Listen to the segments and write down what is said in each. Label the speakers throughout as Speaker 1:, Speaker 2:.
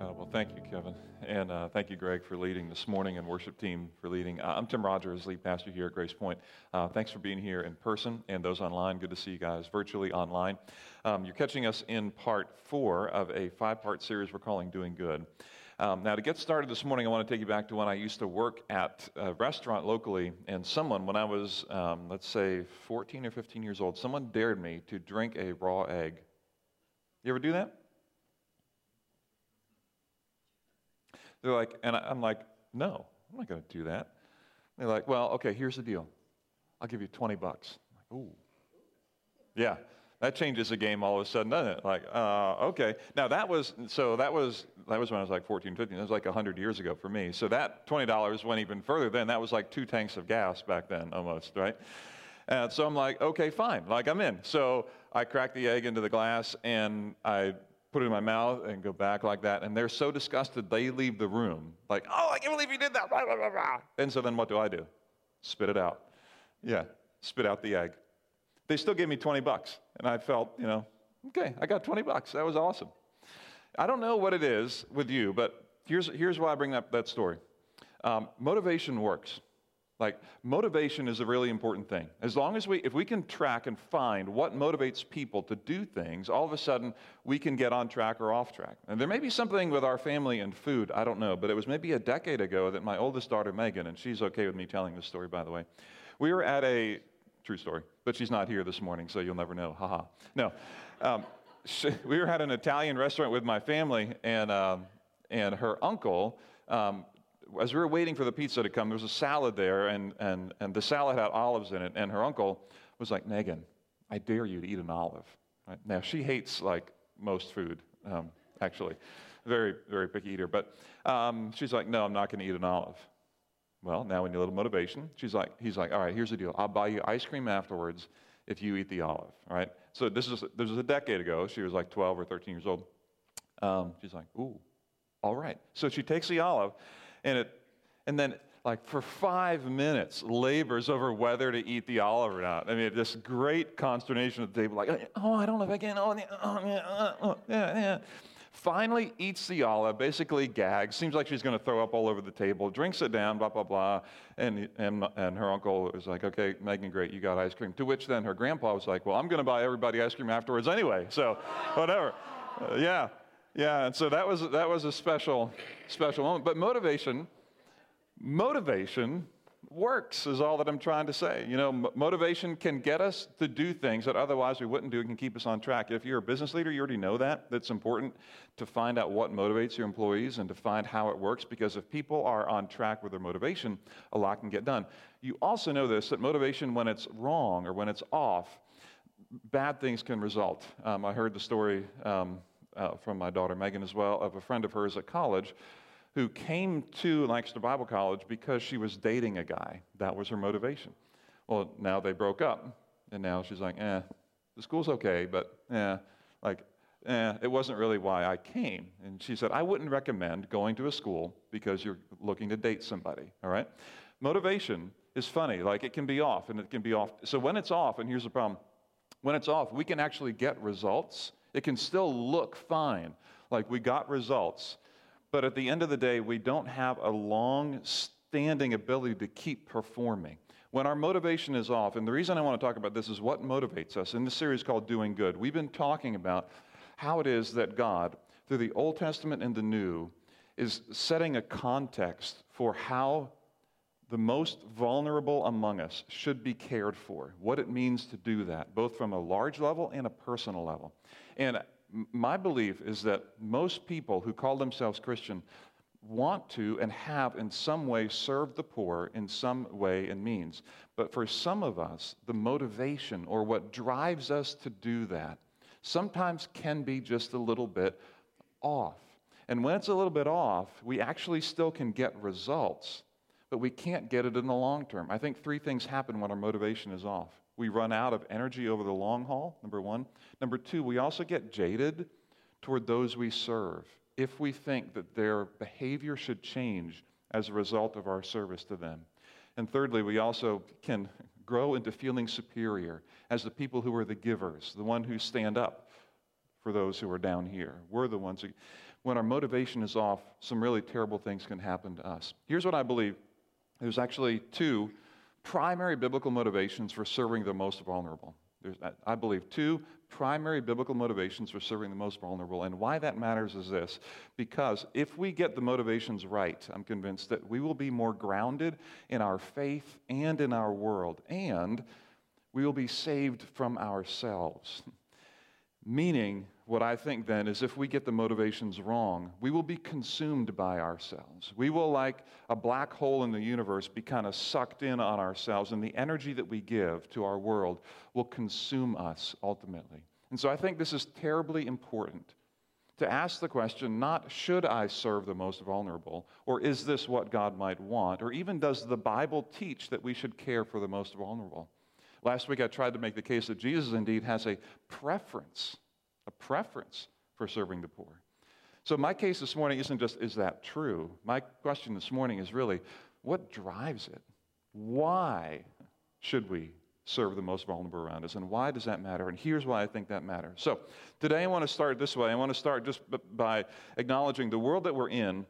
Speaker 1: Uh, well, thank you, Kevin. And uh, thank you, Greg, for leading this morning and worship team for leading. Uh, I'm Tim Rogers, lead pastor here at Grace Point. Uh, thanks for being here in person and those online. Good to see you guys virtually online. Um, you're catching us in part four of a five part series we're calling Doing Good. Um, now, to get started this morning, I want to take you back to when I used to work at a restaurant locally, and someone, when I was, um, let's say, 14 or 15 years old, someone dared me to drink a raw egg. You ever do that? They're like, and I'm like, no, I'm not going to do that. They're like, well, okay, here's the deal. I'll give you 20 bucks. I'm like, ooh. Yeah, that changes the game all of a sudden, doesn't it? Like, uh, okay. Now that was, so that was, that was when I was like 14, 15. That was like 100 years ago for me. So that $20 went even further then. That was like two tanks of gas back then almost, right? And so I'm like, okay, fine. Like, I'm in. So I crack the egg into the glass and I put it in my mouth and go back like that. And they're so disgusted, they leave the room. Like, oh, I can't believe you did that. And so then what do I do? Spit it out. Yeah, spit out the egg. They still gave me 20 bucks. And I felt, you know, okay, I got 20 bucks. That was awesome. I don't know what it is with you, but here's, here's why I bring up that story. Um, motivation works. Like, motivation is a really important thing. As long as we, if we can track and find what motivates people to do things, all of a sudden we can get on track or off track. And there may be something with our family and food, I don't know, but it was maybe a decade ago that my oldest daughter, Megan, and she's okay with me telling this story, by the way, we were at a, true story, but she's not here this morning, so you'll never know. Haha. No. Um, we were at an Italian restaurant with my family, and, um, and her uncle, um, as we were waiting for the pizza to come, there was a salad there, and, and, and the salad had olives in it. And her uncle was like, Megan, I dare you to eat an olive. Right? Now, she hates like most food, um, actually. Very, very picky eater. But um, she's like, no, I'm not going to eat an olive. Well, now we need a little motivation. She's like, he's like, all right, here's the deal. I'll buy you ice cream afterwards if you eat the olive. Right. So this is this was a decade ago. She was like 12 or 13 years old. Um, she's like, ooh, all right. So she takes the olive and it and then like for five minutes labors over whether to eat the olive or not. I mean, this great consternation at the table, like, oh, I don't know if I can. Oh, yeah, oh, yeah, oh, yeah. Finally eats the olive, basically gags, seems like she's going to throw up all over the table, drinks it down, blah, blah, blah. And, and, and her uncle was like, okay, Megan, great, you got ice cream. To which then her grandpa was like, well, I'm going to buy everybody ice cream afterwards anyway, so whatever. Uh, yeah, yeah, and so that was, that was a special, special moment. But motivation, motivation works is all that I'm trying to say. You know, m- motivation can get us to do things that otherwise we wouldn't do. It can keep us on track. If you're a business leader, you already know that. That's important to find out what motivates your employees and to find how it works because if people are on track with their motivation, a lot can get done. You also know this that motivation, when it's wrong or when it's off, bad things can result. Um, I heard the story. Um, uh, from my daughter Megan as well, of a friend of hers at college who came to Lancaster Bible College because she was dating a guy. That was her motivation. Well, now they broke up, and now she's like, eh, the school's okay, but eh, like, eh, it wasn't really why I came. And she said, I wouldn't recommend going to a school because you're looking to date somebody, all right? Motivation is funny. Like, it can be off, and it can be off. So when it's off, and here's the problem when it's off, we can actually get results it can still look fine, like we got results. But at the end of the day, we don't have a long standing ability to keep performing. When our motivation is off, and the reason I want to talk about this is what motivates us in this series called Doing Good. We've been talking about how it is that God, through the Old Testament and the New, is setting a context for how the most vulnerable among us should be cared for, what it means to do that, both from a large level and a personal level. And my belief is that most people who call themselves Christian want to and have in some way served the poor in some way and means. But for some of us, the motivation or what drives us to do that sometimes can be just a little bit off. And when it's a little bit off, we actually still can get results, but we can't get it in the long term. I think three things happen when our motivation is off. We run out of energy over the long haul, number one. Number two, we also get jaded toward those we serve if we think that their behavior should change as a result of our service to them. And thirdly, we also can grow into feeling superior as the people who are the givers, the one who stand up for those who are down here. We're the ones who, when our motivation is off, some really terrible things can happen to us. Here's what I believe there's actually two primary biblical motivations for serving the most vulnerable. There's, I believe, two primary biblical motivations for serving the most vulnerable. And why that matters is this because if we get the motivations right, I'm convinced that we will be more grounded in our faith and in our world, and we will be saved from ourselves. Meaning, what I think then is if we get the motivations wrong, we will be consumed by ourselves. We will, like a black hole in the universe, be kind of sucked in on ourselves, and the energy that we give to our world will consume us ultimately. And so I think this is terribly important to ask the question not should I serve the most vulnerable, or is this what God might want, or even does the Bible teach that we should care for the most vulnerable? Last week I tried to make the case that Jesus indeed has a preference a preference for serving the poor. So, my case this morning isn't just, is that true? My question this morning is really, what drives it? Why should we serve the most vulnerable around us? And why does that matter? And here's why I think that matters. So, today I want to start this way. I want to start just by acknowledging the world that we're in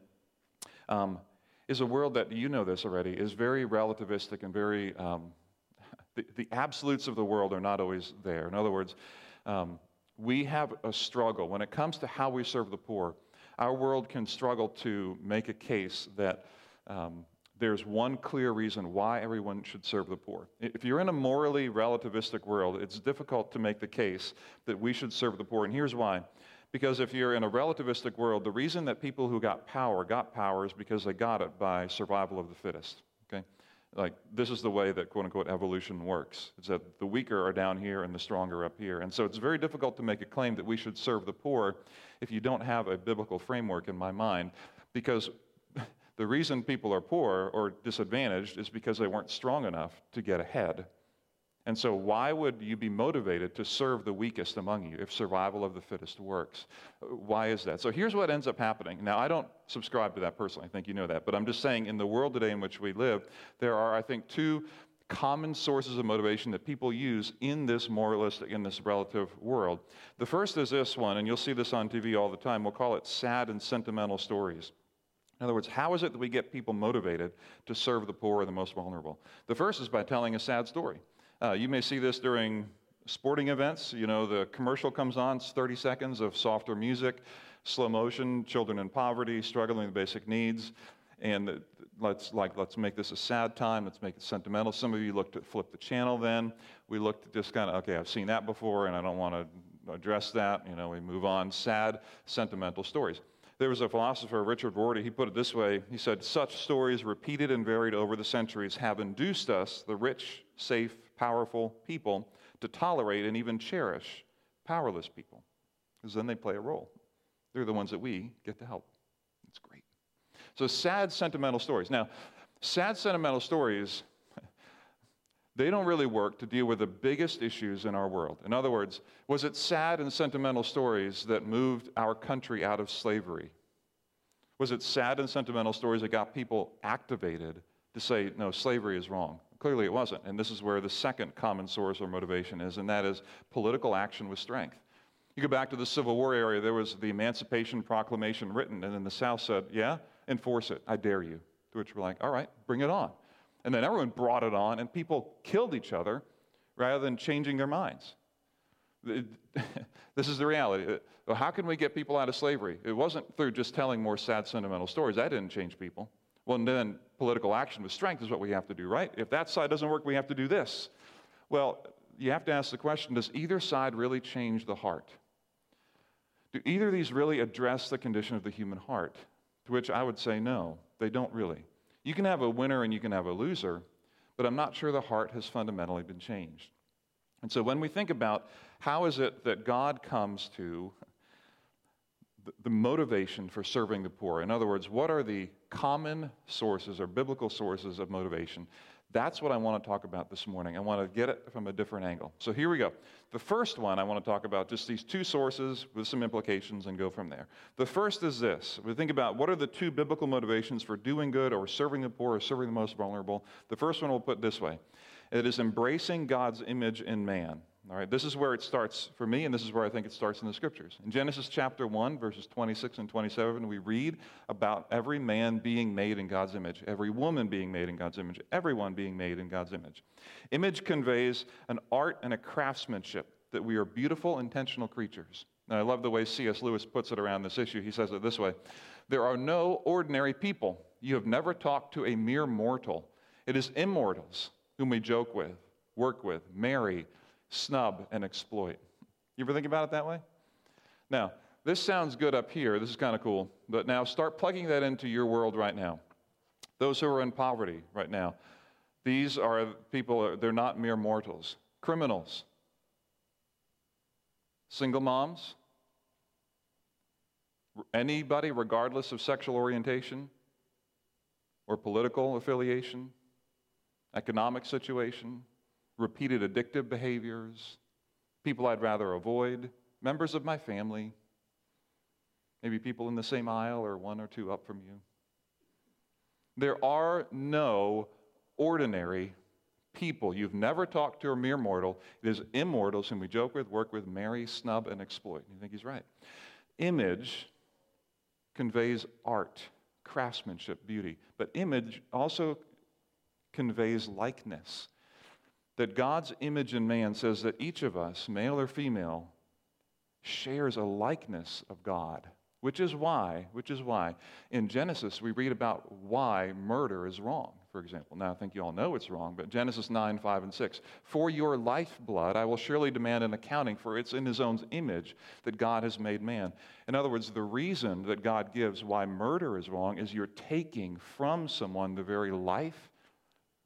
Speaker 1: um, is a world that, you know this already, is very relativistic and very, um, the, the, absolutes of the world are not always there. In other words, um, we have a struggle. When it comes to how we serve the poor, our world can struggle to make a case that um, there's one clear reason why everyone should serve the poor. If you're in a morally relativistic world, it's difficult to make the case that we should serve the poor. And here's why. Because if you're in a relativistic world, the reason that people who got power got power is because they got it by survival of the fittest like this is the way that quote unquote evolution works. It's that the weaker are down here and the stronger up here. And so it's very difficult to make a claim that we should serve the poor if you don't have a biblical framework in my mind, because the reason people are poor or disadvantaged is because they weren't strong enough to get ahead. And so, why would you be motivated to serve the weakest among you if survival of the fittest works? Why is that? So, here's what ends up happening. Now, I don't subscribe to that personally. I think you know that. But I'm just saying, in the world today in which we live, there are, I think, two common sources of motivation that people use in this moralistic, in this relative world. The first is this one, and you'll see this on TV all the time. We'll call it sad and sentimental stories. In other words, how is it that we get people motivated to serve the poor and the most vulnerable? The first is by telling a sad story. Uh, you may see this during sporting events. You know, the commercial comes on, it's 30 seconds of softer music, slow motion, children in poverty, struggling with basic needs. And let's like let's make this a sad time. Let's make it sentimental. Some of you look to flip the channel. Then we looked at this kind of okay. I've seen that before, and I don't want to address that. You know, we move on. Sad, sentimental stories. There was a philosopher, Richard Rorty, he put it this way. He said, Such stories, repeated and varied over the centuries, have induced us, the rich, safe, powerful people to tolerate and even cherish powerless people, because then they play a role. They're the ones that we get to help. It's great. So, sad, sentimental stories. Now, sad, sentimental stories, they don't really work to deal with the biggest issues in our world. In other words, was it sad and sentimental stories that moved our country out of slavery? Was it sad and sentimental stories that got people activated to say, no, slavery is wrong? Clearly, it wasn't. And this is where the second common source or motivation is, and that is political action with strength. You go back to the Civil War area, there was the Emancipation Proclamation written, and then the South said, Yeah, enforce it. I dare you. To which we're like, All right, bring it on. And then everyone brought it on, and people killed each other rather than changing their minds. this is the reality. Uh, how can we get people out of slavery? It wasn't through just telling more sad, sentimental stories. That didn't change people. Well, then political action with strength is what we have to do, right? If that side doesn't work, we have to do this. Well, you have to ask the question does either side really change the heart? Do either of these really address the condition of the human heart? To which I would say no, they don't really. You can have a winner and you can have a loser, but I'm not sure the heart has fundamentally been changed. And so when we think about how is it that God comes to the motivation for serving the poor. In other words, what are the common sources or biblical sources of motivation? That's what I want to talk about this morning. I want to get it from a different angle. So here we go. The first one I want to talk about just these two sources with some implications and go from there. The first is this. We think about what are the two biblical motivations for doing good or serving the poor or serving the most vulnerable. The first one we'll put this way. It is embracing God's image in man. All right, this is where it starts for me, and this is where I think it starts in the scriptures. In Genesis chapter 1, verses 26 and 27, we read about every man being made in God's image, every woman being made in God's image, everyone being made in God's image. Image conveys an art and a craftsmanship that we are beautiful, intentional creatures. And I love the way C.S. Lewis puts it around this issue. He says it this way There are no ordinary people. You have never talked to a mere mortal. It is immortals whom we joke with, work with, marry, snub, and exploit. You ever think about it that way? Now, this sounds good up here. This is kind of cool. But now start plugging that into your world right now. Those who are in poverty right now, these are people, they're not mere mortals. Criminals, single moms, anybody, regardless of sexual orientation or political affiliation, economic situation, repeated addictive behaviors, people I'd rather avoid, members of my family, maybe people in the same aisle or one or two up from you. There are no ordinary people. You've never talked to a mere mortal. It is immortals whom we joke with, work with, marry, snub, and exploit. You think he's right. Image conveys art, craftsmanship, beauty. But image also conveys likeness that God's image in man says that each of us, male or female, shares a likeness of God. Which is why, which is why in Genesis we read about why murder is wrong, for example. Now I think you all know it's wrong, but Genesis 9, 5, and 6. For your lifeblood I will surely demand an accounting, for it's in his own image that God has made man. In other words, the reason that God gives why murder is wrong is you're taking from someone the very life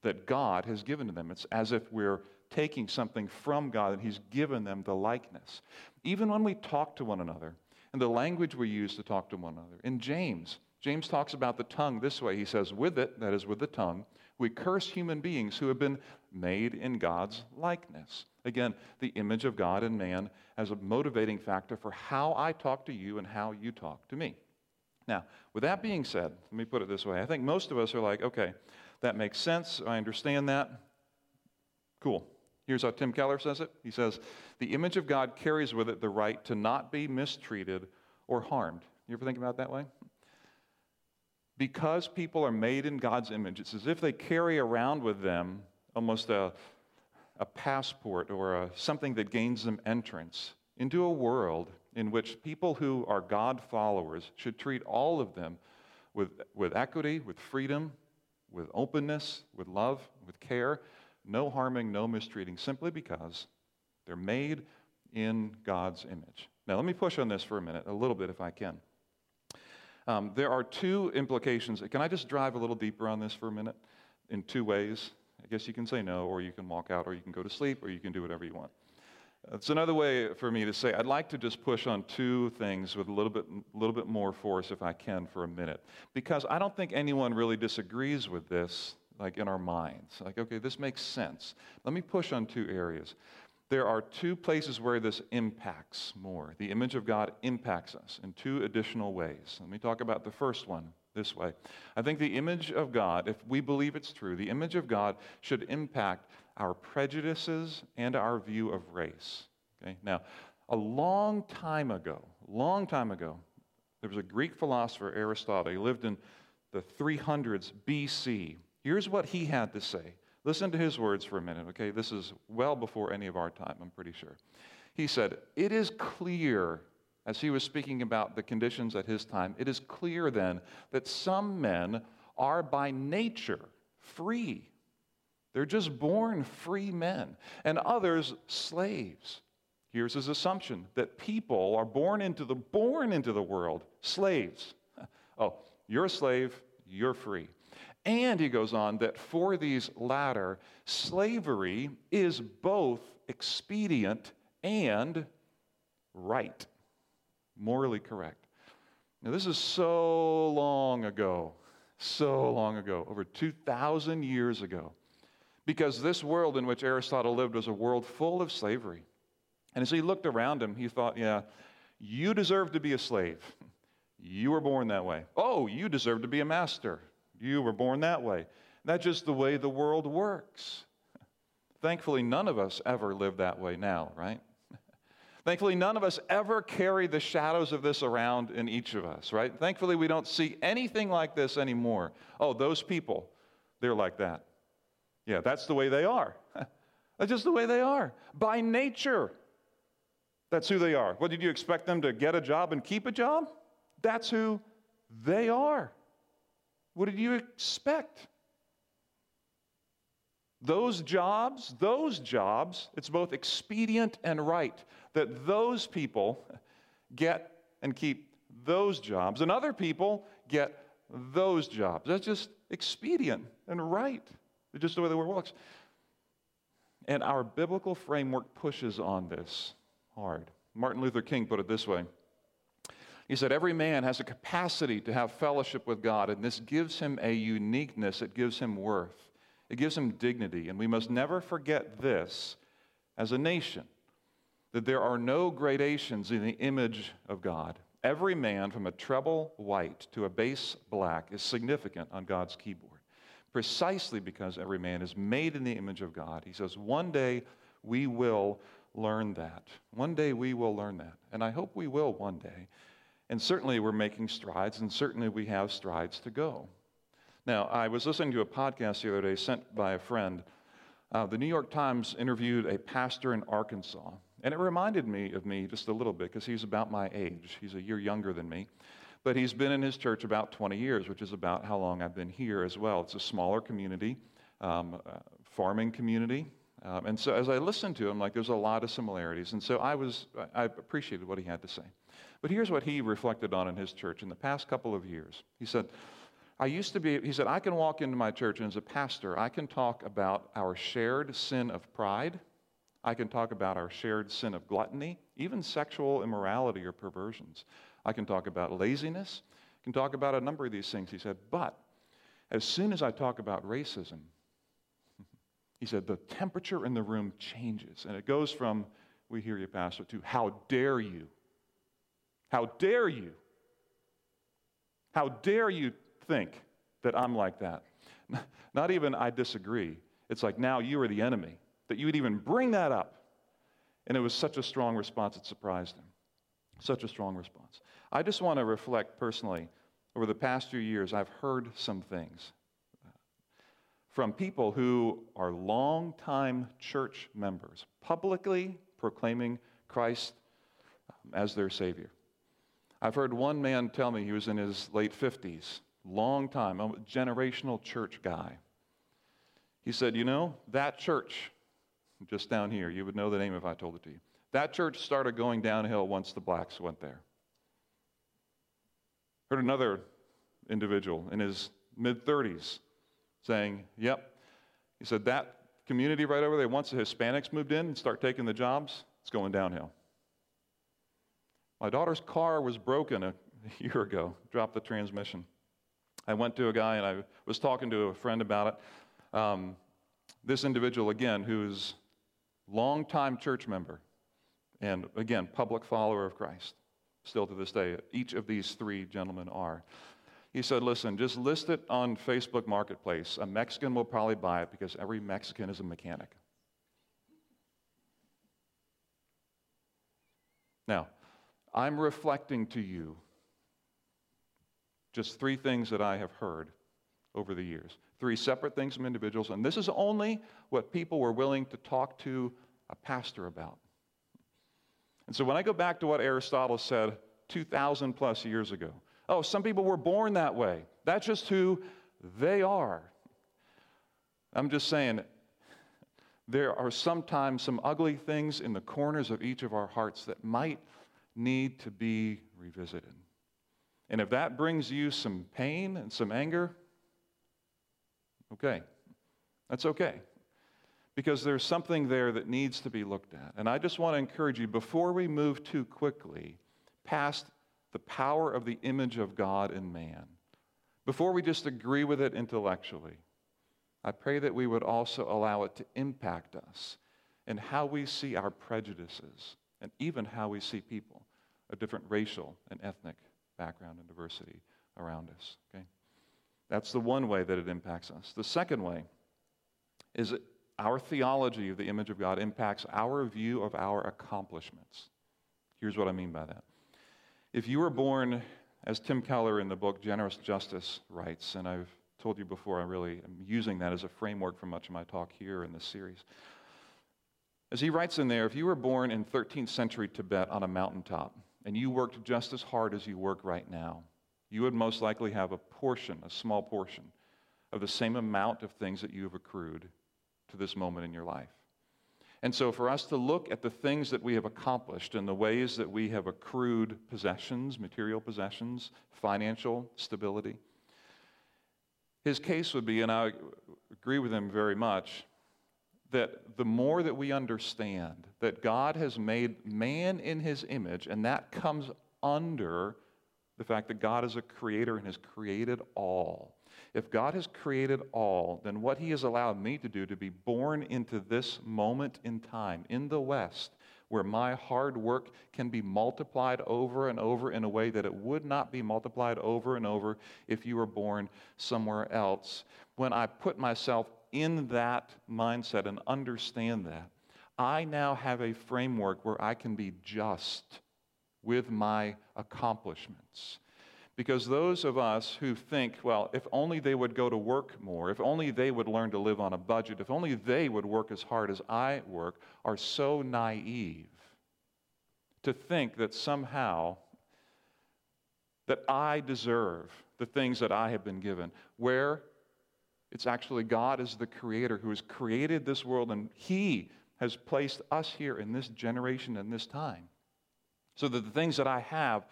Speaker 1: that God has given to them. It's as if we're taking something from God and He's given them the likeness. Even when we talk to one another, and the language we use to talk to one another. In James, James talks about the tongue this way. He says, With it, that is, with the tongue, we curse human beings who have been made in God's likeness. Again, the image of God in man as a motivating factor for how I talk to you and how you talk to me. Now, with that being said, let me put it this way. I think most of us are like, okay, that makes sense. I understand that. Cool. Here's how Tim Keller says it. He says, The image of God carries with it the right to not be mistreated or harmed. You ever think about that way? Because people are made in God's image, it's as if they carry around with them almost a, a passport or a, something that gains them entrance into a world in which people who are God followers should treat all of them with, with equity, with freedom, with openness, with love, with care, no harming, no mistreating, simply because they're made in God's image. Now, let me push on this for a minute, a little bit if I can. Um, there are two implications. Can I just drive a little deeper on this for a minute in two ways? I guess you can say no, or you can walk out, or you can go to sleep, or you can do whatever you want. It's another way for me to say I'd like to just push on two things with a little bit, little bit more force if I can for a minute. Because I don't think anyone really disagrees with this, like in our minds. Like, okay, this makes sense. Let me push on two areas. There are two places where this impacts more. The image of God impacts us in two additional ways. Let me talk about the first one this way. I think the image of God, if we believe it's true, the image of God should impact our prejudices and our view of race. Okay? Now, a long time ago, long time ago, there was a Greek philosopher, Aristotle. He lived in the 300s BC. Here's what he had to say. Listen to his words for a minute, okay? This is well before any of our time, I'm pretty sure. He said, It is clear, as he was speaking about the conditions at his time, it is clear then that some men are by nature free they're just born free men, and others slaves. Here's his assumption that people are born into the born into the world slaves. Oh, you're a slave, you're free. And he goes on that for these latter, slavery is both expedient and right, morally correct. Now, this is so long ago, so long ago, over 2,000 years ago because this world in which Aristotle lived was a world full of slavery. And as he looked around him, he thought, yeah, you deserve to be a slave. You were born that way. Oh, you deserve to be a master. You were born that way. That's just the way the world works. Thankfully, none of us ever live that way now, right? Thankfully, none of us ever carry the shadows of this around in each of us, right? Thankfully, we don't see anything like this anymore. Oh, those people, they're like that. Yeah, that's the way they are. that's just the way they are. By nature, that's who they are. What did you expect them to get a job and keep a job? That's who they are. What did you expect? Those jobs, those jobs, it's both expedient and right that those people get and keep those jobs, and other people get those jobs. That's just expedient and right. It's just the way the world works. And our biblical framework pushes on this hard. Martin Luther King put it this way He said, Every man has a capacity to have fellowship with God, and this gives him a uniqueness, it gives him worth, it gives him dignity. And we must never forget this as a nation that there are no gradations in the image of God. Every man, from a treble white to a bass black, is significant on God's keyboard, precisely because every man is made in the image of God. He says, One day we will learn that. One day we will learn that. And I hope we will one day. And certainly we're making strides, and certainly we have strides to go. Now, I was listening to a podcast the other day sent by a friend. Uh, the New York Times interviewed a pastor in Arkansas and it reminded me of me just a little bit because he's about my age. He's a year younger than me. But he's been in his church about 20 years, which is about how long I've been here as well. It's a smaller community, um, uh, farming community. Um, and so as I listened to him, like there's a lot of similarities. And so I was, I appreciated what he had to say. But here's what he reflected on in his church in the past couple of years. He said, I used to be, he said, I can walk into my church and as a pastor, I can talk about our shared sin of pride I can talk about our shared sin of gluttony, even sexual immorality or perversions. I can talk about laziness. I can talk about a number of these things. He said, but as soon as I talk about racism, he said, the temperature in the room changes. And it goes from, we hear you, Pastor, to how dare you? How dare you? How dare you think that I'm like that? Not even I disagree. It's like now you are the enemy that you would even bring that up. And it was such a strong response, it surprised him. Such a strong response. I just want to reflect personally. Over the past few years, I've heard some things from people who are longtime church members, publicly proclaiming Christ um, as their Savior. I've heard one man tell me he was in his late 50s, long time, a generational church guy. He said, You know, that church just down here. You would know the name if I told it to you. That church started going downhill once the blacks went there. Heard another individual in his mid 30s saying, Yep. He said, That community right over there, once the Hispanics moved in and start taking the jobs, it's going downhill. My daughter's car was broken a year ago, dropped the transmission. I went to a guy and I was talking to a friend about it. Um, this individual, again, who's longtime church member, and again, public follower of Christ, still to this day. Each of these three gentlemen are. He said, Listen, just list it on Facebook Marketplace. A Mexican will probably buy it because every Mexican is a mechanic. Now, I'm reflecting to you just three things that I have heard over the years. Three separate things from individuals, and this is only what people were willing to talk to a pastor about. And so when I go back to what Aristotle said 2,000 plus years ago, oh, some people were born that way. That's just who they are. I'm just saying, there are sometimes some ugly things in the corners of each of our hearts that might need to be revisited. And if that brings you some pain and some anger, okay, that's okay because there's something there that needs to be looked at. And I just want to encourage you before we move too quickly past the power of the image of God in man, before we just agree with it intellectually, I pray that we would also allow it to impact us in how we see our prejudices and even how we see people of different racial and ethnic background and diversity around us. Okay? That's the one way that it impacts us. The second way is our theology of the image of God impacts our view of our accomplishments. Here's what I mean by that. If you were born, as Tim Keller in the book Generous Justice writes, and I've told you before, I really am using that as a framework for much of my talk here in this series. As he writes in there, if you were born in 13th century Tibet on a mountaintop and you worked just as hard as you work right now, you would most likely have a portion, a small portion, of the same amount of things that you have accrued to this moment in your life. And so, for us to look at the things that we have accomplished and the ways that we have accrued possessions, material possessions, financial stability, his case would be, and I agree with him very much, that the more that we understand that God has made man in his image, and that comes under the fact that God is a creator and has created all. If God has created all, then what he has allowed me to do to be born into this moment in time in the West, where my hard work can be multiplied over and over in a way that it would not be multiplied over and over if you were born somewhere else. When I put myself in that mindset and understand that, I now have a framework where I can be just with my accomplishments. Because those of us who think, well, if only they would go to work more, if only they would learn to live on a budget, if only they would work as hard as I work, are so naive to think that somehow that I deserve the things that I have been given. Where it's actually God is the creator who has created this world and he has placed us here in this generation and this time. So that the things that I have,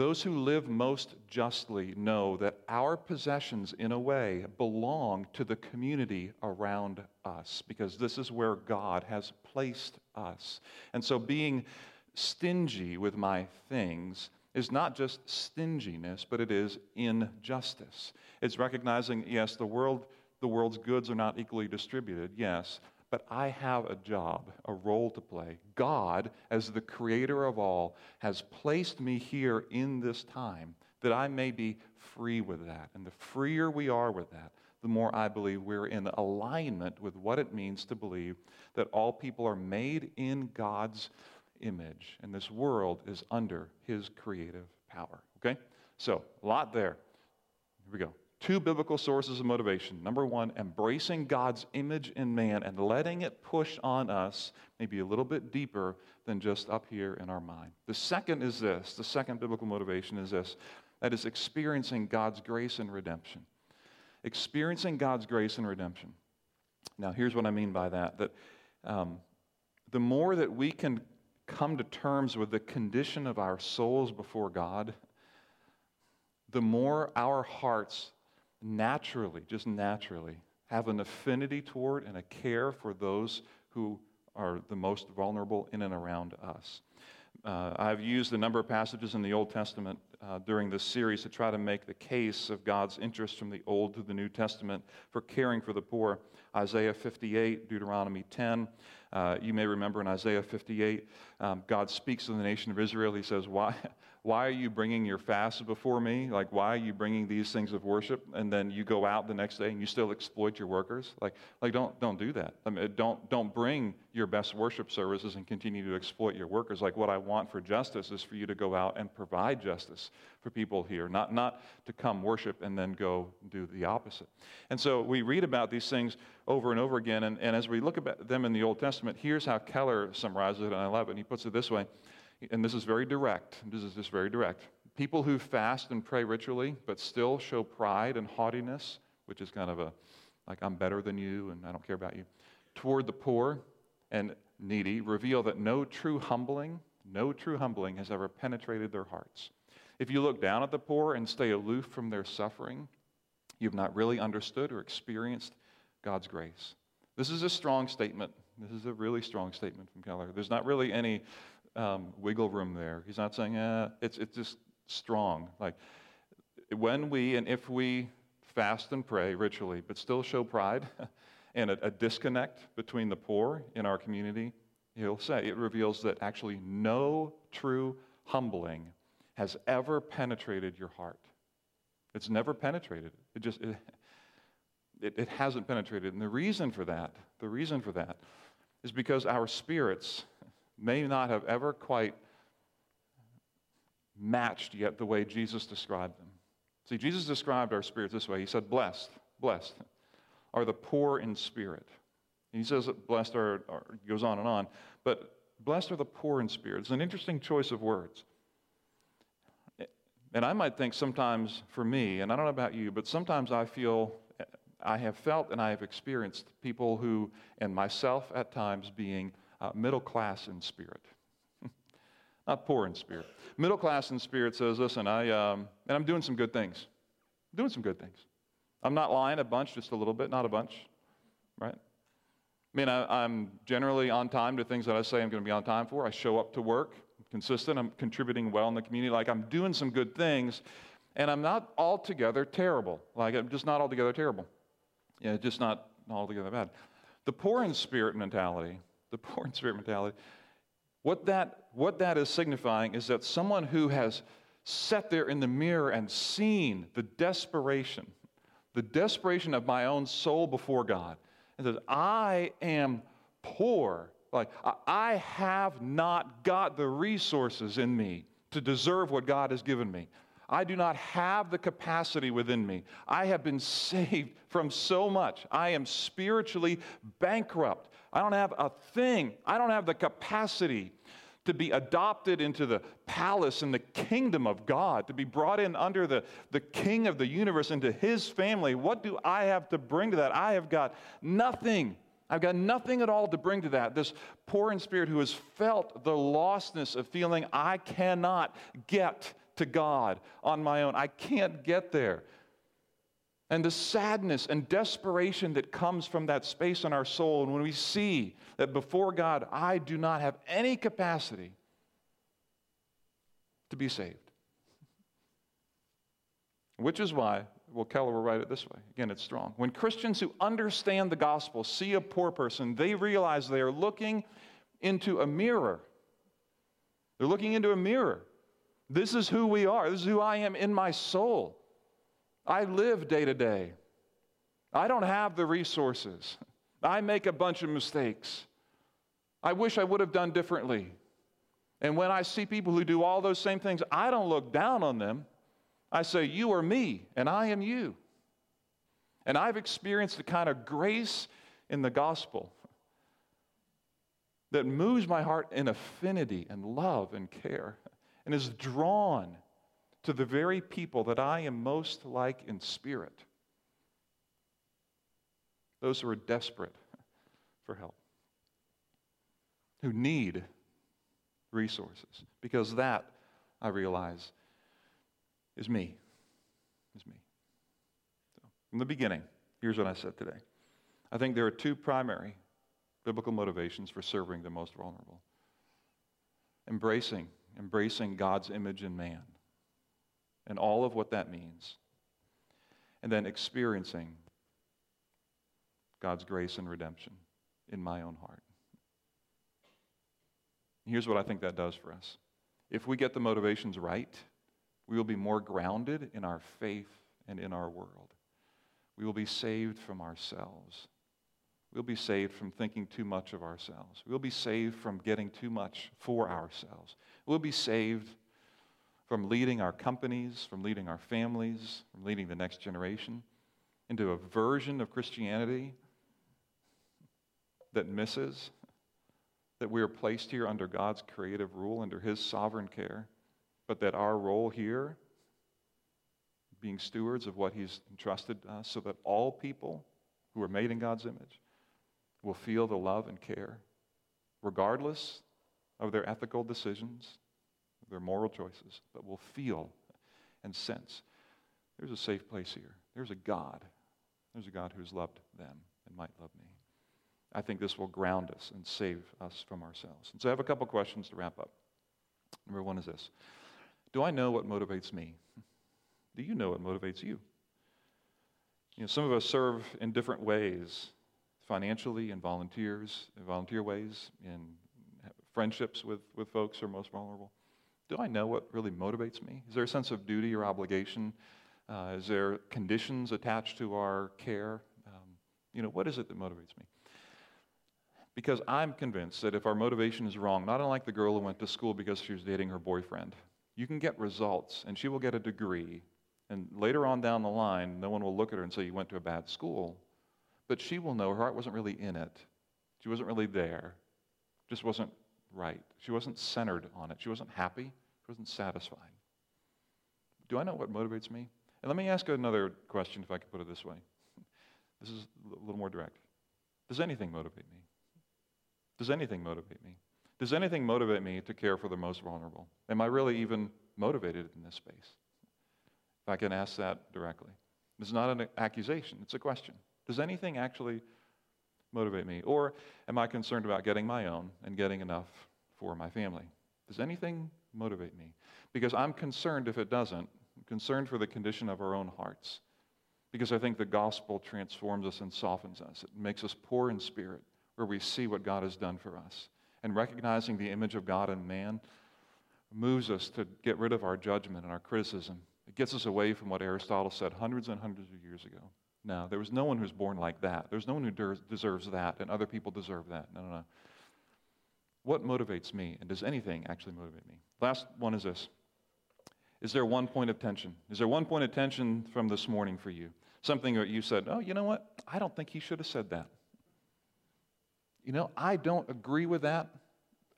Speaker 1: those who live most justly know that our possessions, in a way, belong to the community around us because this is where God has placed us. And so being stingy with my things is not just stinginess, but it is injustice. It's recognizing, yes, the world, the world's goods are not equally distributed, yes, but I have a job, a role to play. God, as the creator of all, has placed me here in this time that I may be free with that. And the freer we are with that, the more I believe we're in alignment with what it means to believe that all people are made in God's image, and this world is under his creative power. Okay? So, a lot there. Here we go. Two biblical sources of motivation. Number one, embracing God's image in man and letting it push on us maybe a little bit deeper than just up here in our mind. The second is this the second biblical motivation is this that is experiencing God's grace and redemption. Experiencing God's grace and redemption. Now, here's what I mean by that that um, the more that we can come to terms with the condition of our souls before God, the more our hearts naturally, just naturally, have an affinity toward and a care for those who are the most vulnerable in and around us. Uh, I've used a number of passages in the Old Testament uh, during this series to try to make the case of God's interest from the Old to the New Testament for caring for the poor. Isaiah 58, Deuteronomy 10. Uh, you may remember in Isaiah 58, um, God speaks to the nation of Israel. He says, Why, why are you bringing your fasts before me? Like, why are you bringing these things of worship? And then you go out the next day and you still exploit your workers? Like, like don't, don't do that. I mean, don't, don't bring your best worship services and continue to exploit your workers. Like, what I want for justice is for you to go out and provide justice for people here, not, not to come worship and then go do the opposite. And so we read about these things over and over again. And, and as we look at them in the Old Testament, here's how Keller summarizes it, and I love it. He puts it this way and this is very direct. This is just very direct. People who fast and pray ritually, but still show pride and haughtiness, which is kind of a like I'm better than you and I don't care about you, toward the poor and needy, reveal that no true humbling, no true humbling has ever penetrated their hearts. If you look down at the poor and stay aloof from their suffering, you've not really understood or experienced God's grace. This is a strong statement. This is a really strong statement from Keller. There's not really any um, wiggle room there. He's not saying, eh, it's, it's just strong. Like, when we and if we fast and pray ritually, but still show pride and a, a disconnect between the poor in our community, he'll say it reveals that actually no true humbling has ever penetrated your heart. It's never penetrated. It just, it, it, it hasn't penetrated. And the reason for that, the reason for that, is because our spirits may not have ever quite matched yet the way Jesus described them. See, Jesus described our spirits this way. He said, Blessed, blessed are the poor in spirit. And he says blessed are, are, goes on and on, but blessed are the poor in spirit. It's an interesting choice of words. And I might think sometimes for me, and I don't know about you, but sometimes I feel, I have felt and I have experienced people who, and myself at times, being uh, middle class in spirit. Not poor in spirit. Middle class in spirit says, listen, I, um, and I'm doing some good things. I'm doing some good things. I'm not lying a bunch, just a little bit, not a bunch, right? I mean, I, am generally on time to things that I say I'm going to be on time for. I show up to work consistent. I'm contributing well in the community. Like I'm doing some good things, and I'm not altogether terrible. Like I'm just not altogether terrible. Yeah, just not altogether bad. The poor in spirit mentality, the poor in spirit mentality, what that, what that is signifying is that someone who has sat there in the mirror and seen the desperation, the desperation of my own soul before God, and says, I am poor like, I have not got the resources in me to deserve what God has given me. I do not have the capacity within me. I have been saved from so much. I am spiritually bankrupt. I don't have a thing. I don't have the capacity to be adopted into the palace and the kingdom of God, to be brought in under the, the king of the universe, into his family. What do I have to bring to that? I have got nothing. I've got nothing at all to bring to that. This poor in spirit who has felt the lostness of feeling I cannot get to God on my own. I can't get there. And the sadness and desperation that comes from that space in our soul, and when we see that before God, I do not have any capacity to be saved. Which is why well, Keller will write it this way. Again, it's strong. When Christians who understand the gospel see a poor person, they realize they are looking into a mirror. They're looking into a mirror. This is who we are. This is who I am in my soul. I live day to day. I don't have the resources. I make a bunch of mistakes. I wish I would have done differently. And when I see people who do all those same things, I don't look down on them. I say, You are me, and I am you. And I've experienced the kind of grace in the gospel that moves my heart in affinity and love and care and is drawn to the very people that I am most like in spirit. Those who are desperate for help, who need resources, because that, I realize, is me. Is me. So, from the beginning, here's what I said today. I think there are two primary biblical motivations for serving the most vulnerable embracing, embracing God's image in man and all of what that means, and then experiencing God's grace and redemption in my own heart. Here's what I think that does for us. If we get the motivations right, we will be more grounded in our faith and in our world. We will be saved from ourselves. We'll be saved from thinking too much of ourselves. We'll be saved from getting too much for ourselves. We'll be saved from leading our companies, from leading our families, from leading the next generation into a version of Christianity that misses that we are placed here under God's creative rule, under His sovereign care but that our role here, being stewards of what He's entrusted us, so that all people who are made in God's image will feel the love and care, regardless of their ethical decisions, their moral choices, but will feel and sense there's a safe place here. There's a God. There's a God who's loved them and might love me. I think this will ground us and save us from ourselves. And so I have a couple questions to wrap up. Number one is this do I know what motivates me? Do you know what motivates you? You know, some of us serve in different ways, financially, in volunteers, in volunteer ways, in friendships with, with folks who are most vulnerable. Do I know what really motivates me? Is there a sense of duty or obligation? Uh, is there conditions attached to our care? Um, You know, what is it that motivates me? Because I'm convinced that if our motivation is wrong, not unlike the girl who went to school because she was dating her boyfriend, you can get results and she will get a degree. And later on down the line, no one will look at her and say, You went to a bad school. But she will know her heart wasn't really in it. She wasn't really there. Just wasn't right. She wasn't centered on it. She wasn't happy. She wasn't satisfied. Do I know what motivates me? And let me ask another question, if I could put it this way. This is a little more direct. Does anything motivate me? Does anything motivate me? Does anything motivate me to care for the most vulnerable? Am I really even motivated in this space? If I can ask that directly. It's not an accusation, it's a question. Does anything actually motivate me? Or am I concerned about getting my own and getting enough for my family? Does anything motivate me? Because I'm concerned if it doesn't. I'm concerned for the condition of our own hearts. Because I think the gospel transforms us and softens us. It makes us poor in spirit, where we see what God has done for us. And recognizing the image of God in man moves us to get rid of our judgment and our criticism. It gets us away from what Aristotle said hundreds and hundreds of years ago. No, there was no one who's born like that. There's no one who deserves that, and other people deserve that. No, no, no. What motivates me, and does anything actually motivate me? Last one is this Is there one point of tension? Is there one point of tension from this morning for you? Something that you said, oh, you know what? I don't think he should have said that. You know, I don't agree with that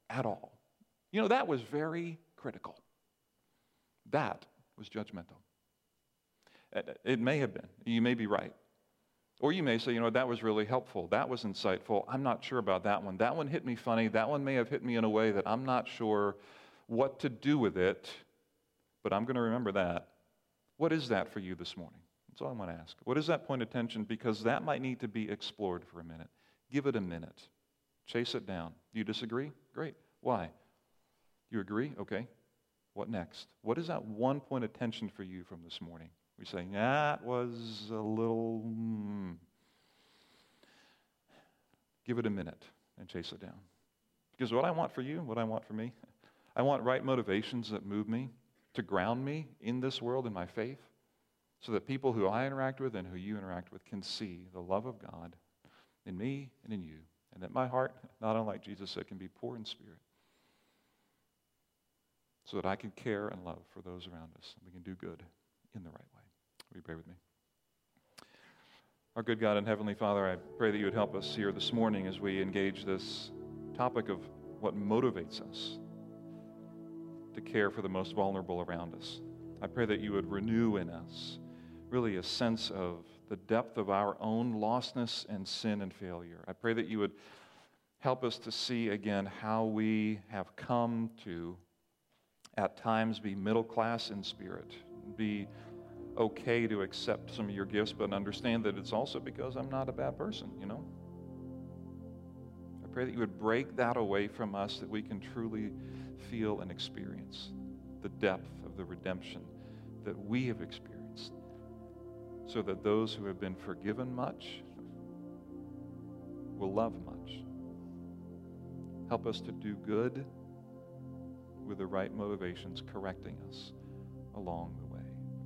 Speaker 1: at all. You know, that was very critical. That was judgmental. It may have been. You may be right. Or you may say, you know, that was really helpful. That was insightful. I'm not sure about that one. That one hit me funny. That one may have hit me in a way that I'm not sure what to do with it, but I'm going to remember that. What is that for you this morning? That's all I want to ask. What is that point of tension? Because that might need to be explored for a minute. Give it a minute. Chase it down. Do you disagree? Great. Why? You agree? Okay. What next? What is that one point of tension for you from this morning? We say, that was a little. Mm. Give it a minute and chase it down. Because what I want for you, what I want for me, I want right motivations that move me, to ground me in this world in my faith, so that people who I interact with and who you interact with can see the love of God in me and in you, and that my heart, not unlike Jesus said, can be poor in spirit, so that I can care and love for those around us. And we can do good in the right way. Will you pray with me? Our good God and Heavenly Father, I pray that you would help us here this morning as we engage this topic of what motivates us to care for the most vulnerable around us. I pray that you would renew in us really a sense of the depth of our own lostness and sin and failure. I pray that you would help us to see again how we have come to, at times, be middle class in spirit, be okay to accept some of your gifts, but understand that it's also because I'm not a bad person, you know? I pray that you would break that away from us that we can truly feel and experience the depth of the redemption that we have experienced, so that those who have been forgiven much will love much. Help us to do good with the right motivations, correcting us along.